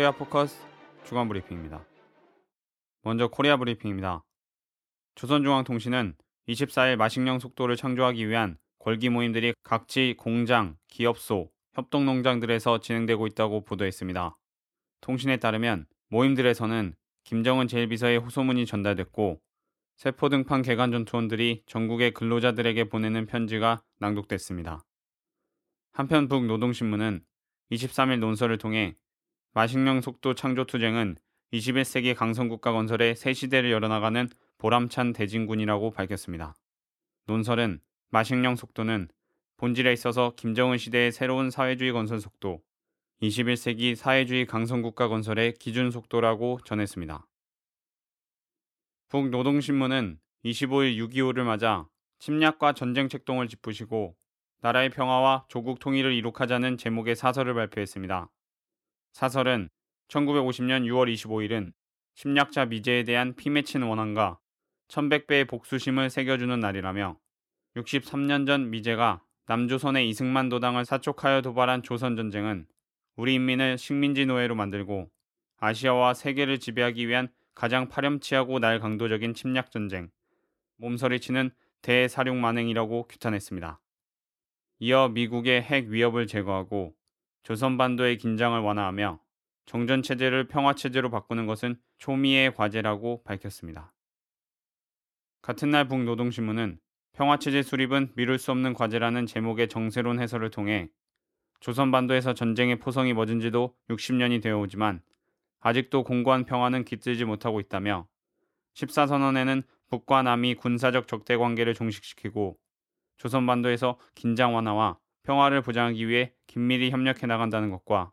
코리아 포커스 주간 브리핑입니다. 먼저 코리아 브리핑입니다. 조선중앙통신은 24일 마식령 속도를 창조하기 위한 궐기 모임들이 각지 공장, 기업소, 협동농장들에서 진행되고 있다고 보도했습니다. 통신에 따르면 모임들에서는 김정은 제1비서의 호소문이 전달됐고 세포 등판 개간 전투원들이 전국의 근로자들에게 보내는 편지가 낭독됐습니다. 한편 북노동신문은 23일 논설을 통해 마식령 속도 창조 투쟁은 21세기 강성국가 건설의 새 시대를 열어나가는 보람찬 대진군이라고 밝혔습니다. 논설은 마식령 속도는 본질에 있어서 김정은 시대의 새로운 사회주의 건설 속도, 21세기 사회주의 강성국가 건설의 기준 속도라고 전했습니다. 북노동신문은 25일 6.25를 맞아 침략과 전쟁 책동을 짚으시고 나라의 평화와 조국 통일을 이룩하자는 제목의 사설을 발표했습니다. 사설은 1950년 6월 25일은 침략자 미제에 대한 피맺힌 원한과 1100배의 복수심을 새겨주는 날이라며 63년 전 미제가 남조선의 이승만 도당을 사촉하여 도발한 조선전쟁은 우리 인민을 식민지 노예로 만들고 아시아와 세계를 지배하기 위한 가장 파렴치하고 날강도적인 침략전쟁, 몸서리치는 대사륙 만행이라고 규탄했습니다. 이어 미국의 핵 위협을 제거하고 조선반도의 긴장을 완화하며 정전체제를 평화체제로 바꾸는 것은 초미의 과제라고 밝혔습니다. 같은 날 북노동신문은 평화체제 수립은 미룰 수 없는 과제라는 제목의 정세론 해설을 통해 조선반도에서 전쟁의 포성이 멎은 지도 60년이 되어 오지만 아직도 공고한 평화는 깃들지 못하고 있다며 14선언에는 북과 남이 군사적 적대 관계를 종식시키고 조선반도에서 긴장 완화와 평화를 보장하기 위해 긴밀히 협력해 나간다는 것과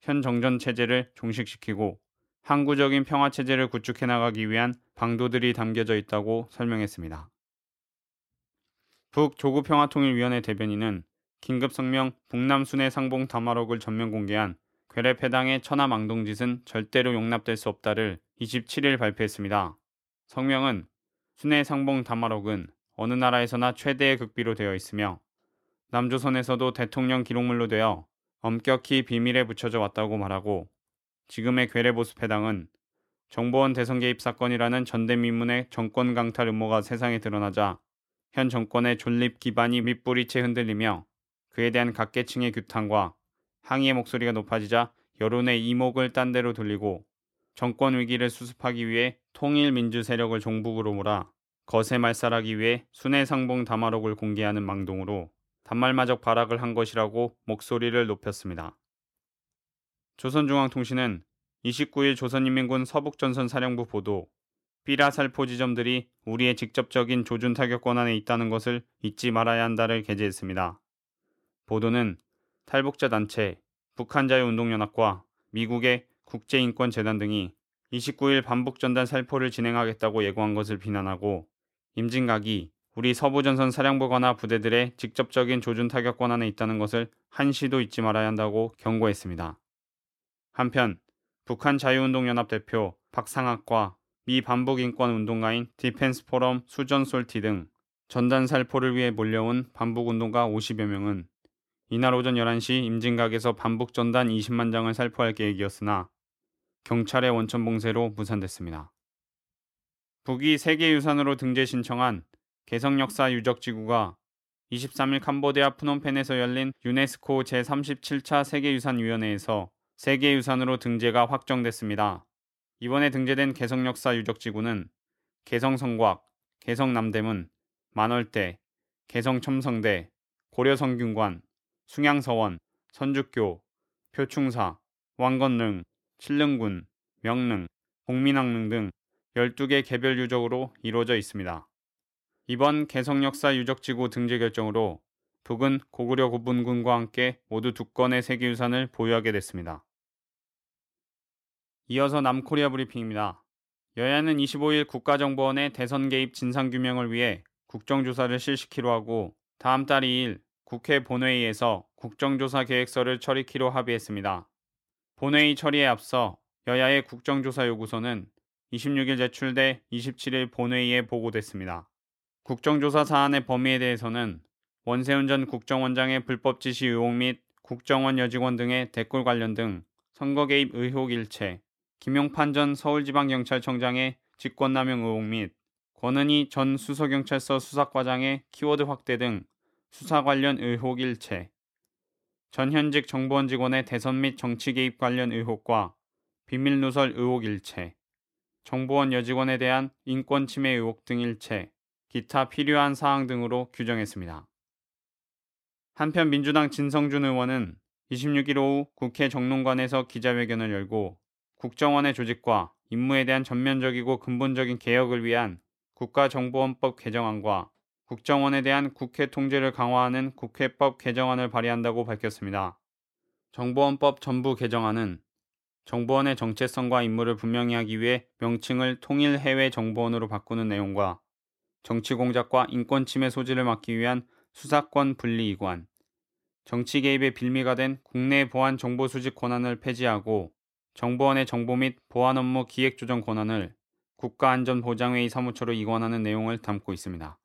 현 정전 체제를 종식시키고 항구적인 평화 체제를 구축해 나가기 위한 방도들이 담겨져 있다고 설명했습니다. 북 조국 평화통일위원회 대변인은 긴급 성명 북남 순회 상봉 담화록을 전면 공개한 괴뢰패당의 천하망동짓은 절대로 용납될 수 없다를 27일 발표했습니다. 성명은 순회 상봉 담화록은 어느 나라에서나 최대의 극비로 되어 있으며 남조선에서도 대통령 기록물로 되어 엄격히 비밀에 붙여져 왔다고 말하고 지금의 괴뢰보수패당은 정보원 대선 개입 사건이라는 전대미문의 정권 강탈 음모가 세상에 드러나자 현 정권의 존립 기반이 밑뿌리채 흔들리며 그에 대한 각계층의 규탄과 항의의 목소리가 높아지자 여론의 이목을 딴 데로 돌리고 정권 위기를 수습하기 위해 통일 민주 세력을 종북으로 몰아 거세 말살하기 위해 순회 상봉 담화록을 공개하는 망동으로 단말마적 발악을 한 것이라고 목소리를 높였습니다. 조선중앙통신은 29일 조선인민군 서북전선 사령부 보도 삐라살포 지점들이 우리의 직접적인 조준 타격 권한에 있다는 것을 잊지 말아야 한다를 게재했습니다. 보도는 탈북자 단체, 북한자유운동연합과 미국의 국제인권재단 등이 29일 반북전단 살포를 진행하겠다고 예고한 것을 비난하고 임진각이 우리 서부전선 사령부거나 부대들의 직접적인 조준 타격권 안에 있다는 것을 한시도 잊지 말아야 한다고 경고했습니다. 한편 북한 자유운동연합 대표 박상학과 미 반북인권운동가인 디펜스 포럼 수전 솔티 등 전단 살포를 위해 몰려온 반북운동가 50여 명은 이날 오전 11시 임진각에서 반북 전단 20만 장을 살포할 계획이었으나 경찰의 원천 봉쇄로 무산됐습니다. 북이 세계유산으로 등재 신청한 개성 역사 유적 지구가 23일 캄보디아 프놈펜에서 열린 유네스코 제37차 세계유산위원회에서 세계유산으로 등재가 확정됐습니다. 이번에 등재된 개성 역사 유적 지구는 개성 성곽, 개성 남대문, 만월대, 개성 첨성대, 고려성균관, 숭양서원, 선주교, 표충사, 왕건릉, 칠릉군, 명릉, 복민항릉 등 12개 개별 유적으로 이루어져 있습니다. 이번 개성역사 유적지구 등재 결정으로 북은 고구려 고분군과 함께 모두 두 건의 세계유산을 보유하게 됐습니다. 이어서 남코리아 브리핑입니다. 여야는 25일 국가정보원의 대선 개입 진상규명을 위해 국정조사를 실시키로 하고 다음 달 2일 국회 본회의에서 국정조사 계획서를 처리키로 합의했습니다. 본회의 처리에 앞서 여야의 국정조사 요구서는 26일 제출돼 27일 본회의에 보고됐습니다. 국정조사 사안의 범위에 대해서는 원세훈 전 국정원장의 불법 지시 의혹 및 국정원 여직원 등의 댓글 관련 등 선거 개입 의혹 일체, 김용판 전 서울지방경찰청장의 직권남용 의혹 및 권은희 전 수서경찰서 수사과장의 키워드 확대 등 수사 관련 의혹 일체, 전 현직 정보원 직원의 대선 및 정치 개입 관련 의혹과 비밀 누설 의혹 일체, 정보원 여직원에 대한 인권 침해 의혹 등 일체, 기타 필요한 사항 등으로 규정했습니다. 한편 민주당 진성준 의원은 26일 오후 국회 정론관에서 기자회견을 열고 국정원의 조직과 임무에 대한 전면적이고 근본적인 개혁을 위한 국가정보원법 개정안과 국정원에 대한 국회 통제를 강화하는 국회법 개정안을 발의한다고 밝혔습니다. 정보원법 전부 개정안은 정보원의 정체성과 임무를 분명히 하기 위해 명칭을 통일해외정보원으로 바꾸는 내용과 정치 공작과 인권 침해 소지를 막기 위한 수사권 분리 이관, 정치 개입의 빌미가 된 국내 보안 정보 수집 권한을 폐지하고 정보원의 정보 및 보안 업무 기획 조정 권한을 국가안전보장회의 사무처로 이관하는 내용을 담고 있습니다.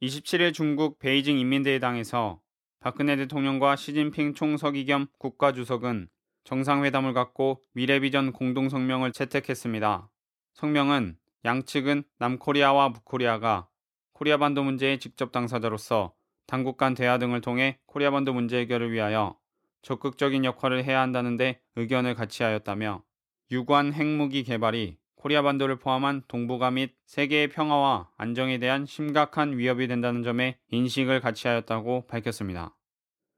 27일 중국 베이징 인민대회당에서 박근혜 대통령과 시진핑 총서기 겸 국가주석은 정상회담을 갖고 미래비전 공동성명을 채택했습니다. 성명은 양측은 남코리아와 북코리아가 코리아 반도 문제의 직접 당사자로서 당국 간 대화 등을 통해 코리아 반도 문제 해결을 위하여 적극적인 역할을 해야 한다는데 의견을 같이 하였다며 유관 핵무기 개발이 코리아 반도를 포함한 동북아 및 세계의 평화와 안정에 대한 심각한 위협이 된다는 점에 인식을 같이 하였다고 밝혔습니다.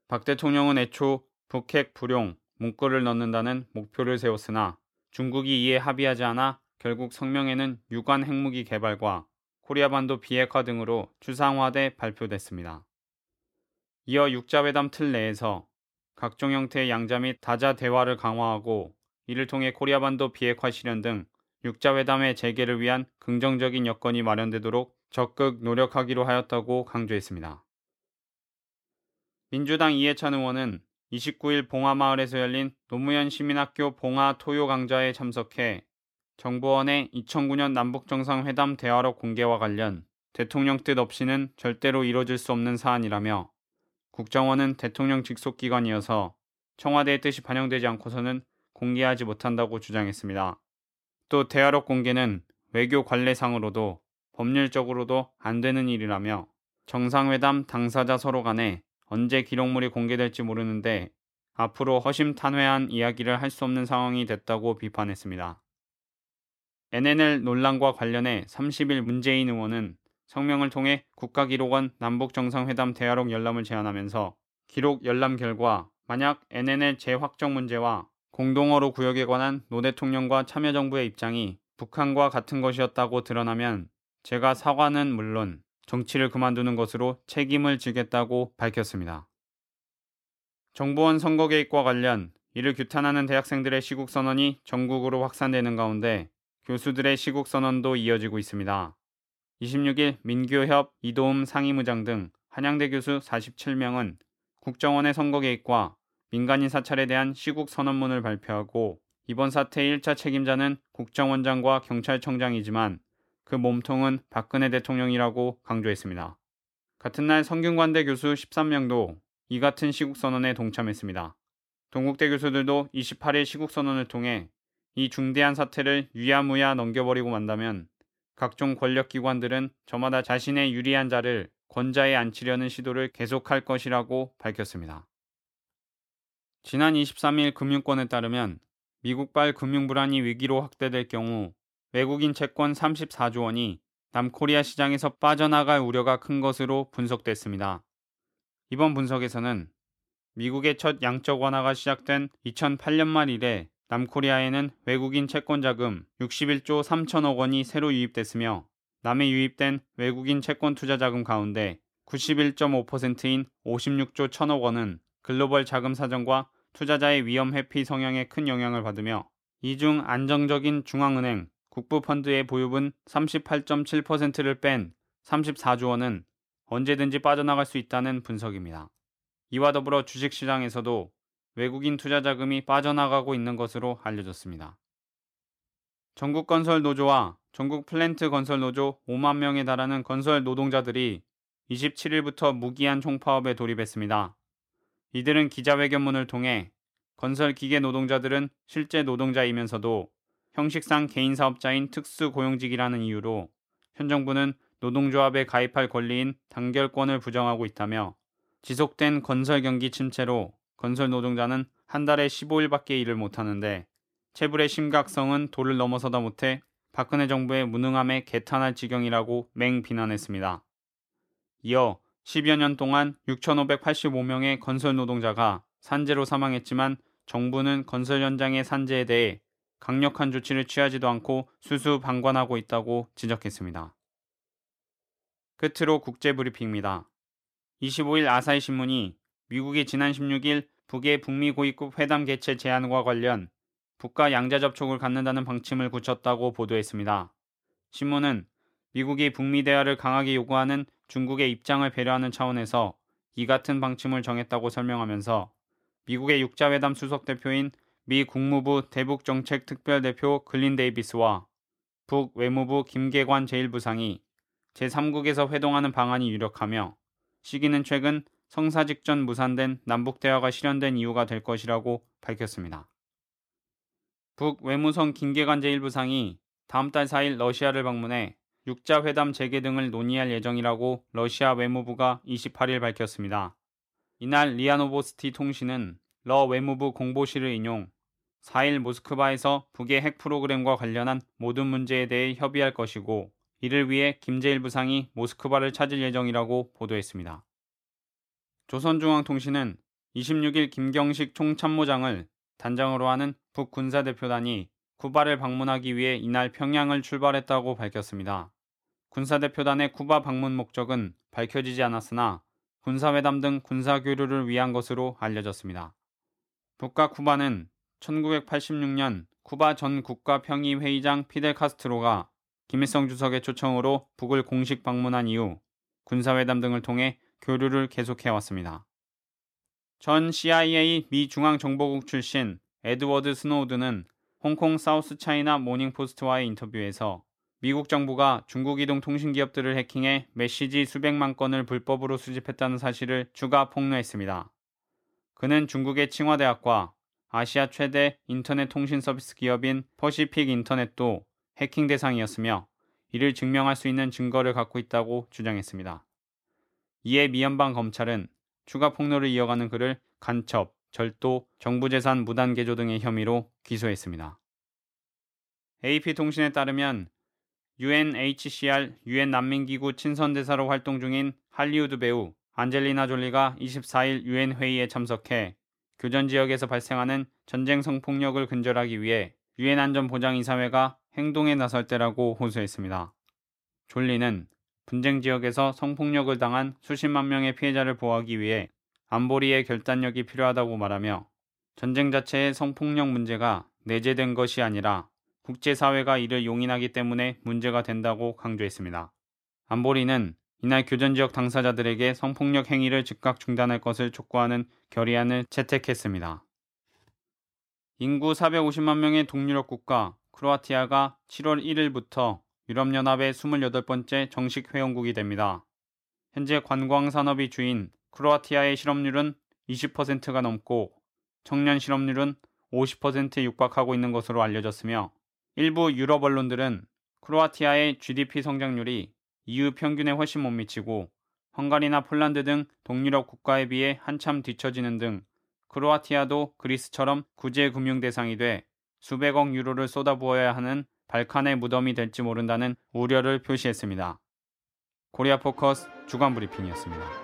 박 대통령은 애초 북핵 불용, 문구를 넣는다는 목표를 세웠으나 중국이 이에 합의하지 않아 결국 성명에는 유관 핵무기 개발과 코리아 반도 비핵화 등으로 추상화돼 발표됐습니다. 이어 육자회담 틀 내에서 각종 형태의 양자 및 다자 대화를 강화하고 이를 통해 코리아 반도 비핵화 실현 등 육자회담의 재개를 위한 긍정적인 여건이 마련되도록 적극 노력하기로 하였다고 강조했습니다. 민주당 이해찬 의원은 29일 봉화마을에서 열린 노무현 시민학교 봉화 토요 강좌에 참석해 정보원의 2009년 남북정상회담 대화록 공개와 관련 대통령 뜻 없이는 절대로 이뤄질 수 없는 사안이라며 국정원은 대통령 직속 기관이어서 청와대의 뜻이 반영되지 않고서는 공개하지 못한다고 주장했습니다. 또 대화록 공개는 외교 관례상으로도 법률적으로도 안 되는 일이라며 정상회담 당사자 서로 간에 언제 기록물이 공개될지 모르는데 앞으로 허심탄회한 이야기를 할 수 없는 상황이 됐다고 비판했습니다. NNL 논란과 관련해 30일 문재인 의원은 성명을 통해 국가기록원 남북정상회담 대화록 열람을 제안하면서 기록 열람 결과 만약 NNL 재확정 문제와 공동어로 구역에 관한 노 대통령과 참여정부의 입장이 북한과 같은 것이었다고 드러나면 제가 사과는 물론 정치를 그만두는 것으로 책임을 지겠다고 밝혔습니다. 정보원 선거 개입과 관련 이를 규탄하는 대학생들의 시국 선언이 전국으로 확산되는 가운데 교수들의 시국 선언도 이어지고 있습니다. 26일 민교협 이도움 상임의장 등 한양대 교수 47명은 국정원의 선거 개입과 민간인 사찰에 대한 시국 선언문을 발표하고 이번 사태의 1차 책임자는 국정원장과 경찰청장이지만 그 몸통은 박근혜 대통령이라고 강조했습니다. 같은 날 성균관대 교수 13명도 이 같은 시국선언에 동참했습니다. 동국대 교수들도 28일 시국선언을 통해 이 중대한 사태를 유야무야 넘겨버리고 만다면 각종 권력기관들은 저마다 자신의 유리한 자를 권좌에 앉히려는 시도를 계속할 것이라고 밝혔습니다. 지난 23일 금융권에 따르면 미국발 금융불안이 위기로 확대될 경우 외국인 채권 34조 원이 남코리아 시장에서 빠져나갈 우려가 큰 것으로 분석됐습니다. 이번 분석에서는 미국의 첫 양적 완화가 시작된 2008년 말 이래 남코리아에는 외국인 채권 자금 61조 3천억 원이 새로 유입됐으며 남에 유입된 외국인 채권 투자 자금 가운데 91.5%인 56조 1천억 원은 글로벌 자금 사정과 투자자의 위험 회피 성향에 큰 영향을 받으며 이 중 안정적인 중앙은행, 국부펀드의 보유분 38.7%를 뺀 34조 원은 언제든지 빠져나갈 수 있다는 분석입니다. 이와 더불어 주식시장에서도 외국인 투자 자금이 빠져나가고 있는 것으로 알려졌습니다. 전국 건설 노조와 전국 플랜트 건설 노조 5만 명에 달하는 건설 노동자들이 27일부터 무기한 총파업에 돌입했습니다. 이들은 기자회견문을 통해 건설 기계 노동자들은 실제 노동자이면서도 형식상 개인 사업자인 특수 고용직이라는 이유로 현 정부는 노동조합에 가입할 권리인 단결권을 부정하고 있다며 지속된 건설 경기 침체로 건설 노동자는 한 달에 15일밖에 일을 못하는데 체불의 심각성은 도를 넘어서다 못해 박근혜 정부의 무능함에 개탄할 지경이라고 맹 비난했습니다. 이어 10여 년 동안 6,585명의 건설 노동자가 산재로 사망했지만 정부는 건설 현장의 산재에 대해 강력한 조치를 취하지도 않고 수수방관하고 있다고 지적했습니다. 끝으로 국제브리핑입니다. 25일 아사히 신문이 미국이 지난 16일 북의 북미 고위급 회담 개최 제안과 관련 북과 양자 접촉을 갖는다는 방침을 굳혔다고 보도했습니다. 신문은 미국이 북미 대화를 강하게 요구하는 중국의 입장을 배려하는 차원에서 이 같은 방침을 정했다고 설명하면서 미국의 육자회담 수석 대표인 미 국무부 대북 정책 특별 대표 글린 데이비스와 북 외무부 김계관 제1부상이 제3국에서 회동하는 방안이 유력하며 시기는 최근 성사 직전 무산된 남북 대화가 실현된 이유가 될 것이라고 밝혔습니다. 북 외무성 김계관 제1부상이 다음 달 4일 러시아를 방문해 육자 회담 재개 등을 논의할 예정이라고 러시아 외무부가 28일 밝혔습니다. 이날 리아노보스티 통신은 러 외무부 공보실을 인용 4일 모스크바에서 북의 핵 프로그램과 관련한 모든 문제에 대해 협의할 것이고 이를 위해 김 제1부상이 모스크바를 찾을 예정이라고 보도했습니다. 조선중앙통신은 26일 김경식 총참모장을 단장으로 하는 북군사대표단이 쿠바를 방문하기 위해 이날 평양을 출발했다고 밝혔습니다. 군사대표단의 쿠바 방문 목적은 밝혀지지 않았으나 군사회담 등 군사교류를 위한 것으로 알려졌습니다. 북과 쿠바는 1986년 쿠바 전 국가평의회의장 피델 카스트로가 김일성 주석의 초청으로 북을 공식 방문한 이후 군사회담 등을 통해 교류를 계속해왔습니다. 전 CIA 미 중앙정보국 출신 에드워드 스노우든은 홍콩 사우스 차이나 모닝포스트와의 인터뷰에서 미국 정부가 중국 이동 통신 기업들을 해킹해 메시지 수백만 건을 불법으로 수집했다는 사실을 추가 폭로했습니다. 그는 중국의 칭화대학과 아시아 최대 인터넷 통신 서비스 기업인 퍼시픽 인터넷도 해킹 대상이었으며 이를 증명할 수 있는 증거를 갖고 있다고 주장했습니다. 이에 미연방 검찰은 추가 폭로를 이어가는 그를 간첩, 절도, 정부재산 무단 개조 등의 혐의로 기소했습니다. AP통신에 따르면 UNHCR 유엔 난민기구 친선대사로 활동 중인 할리우드 배우 안젤리나 졸리가 24일 유엔 회의에 참석해 교전 지역에서 발생하는 전쟁 성폭력을 근절하기 위해 유엔 안전보장이사회가 행동에 나설 때라고 호소했습니다. 졸리는 분쟁 지역에서 성폭력을 당한 수십만 명의 피해자를 보호하기 위해 안보리의 결단력이 필요하다고 말하며 전쟁 자체의 성폭력 문제가 내재된 것이 아니라 국제사회가 이를 용인하기 때문에 문제가 된다고 강조했습니다. 안보리는 이날 교전 지역 당사자들에게 성폭력 행위를 즉각 중단할 것을 촉구하는 결의안을 채택했습니다. 인구 450만 명의 동유럽 국가 크로아티아가 7월 1일부터 유럽연합의 28번째 정식 회원국이 됩니다. 현재 관광산업이 주인 크로아티아의 실업률은 20%가 넘고 청년 실업률은 50%에 육박하고 있는 것으로 알려졌으며 일부 유럽 언론들은 크로아티아의 GDP 성장률이 EU 평균에 훨씬 못 미치고 헝가리나 폴란드 등 동유럽 국가에 비해 한참 뒤처지는 등 크로아티아도 그리스처럼 구제 금융 대상이 돼 수백억 유로를 쏟아부어야 하는 발칸의 무덤이 될지 모른다는 우려를 표시했습니다. 코리아 포커스 주간 브리핑이었습니다.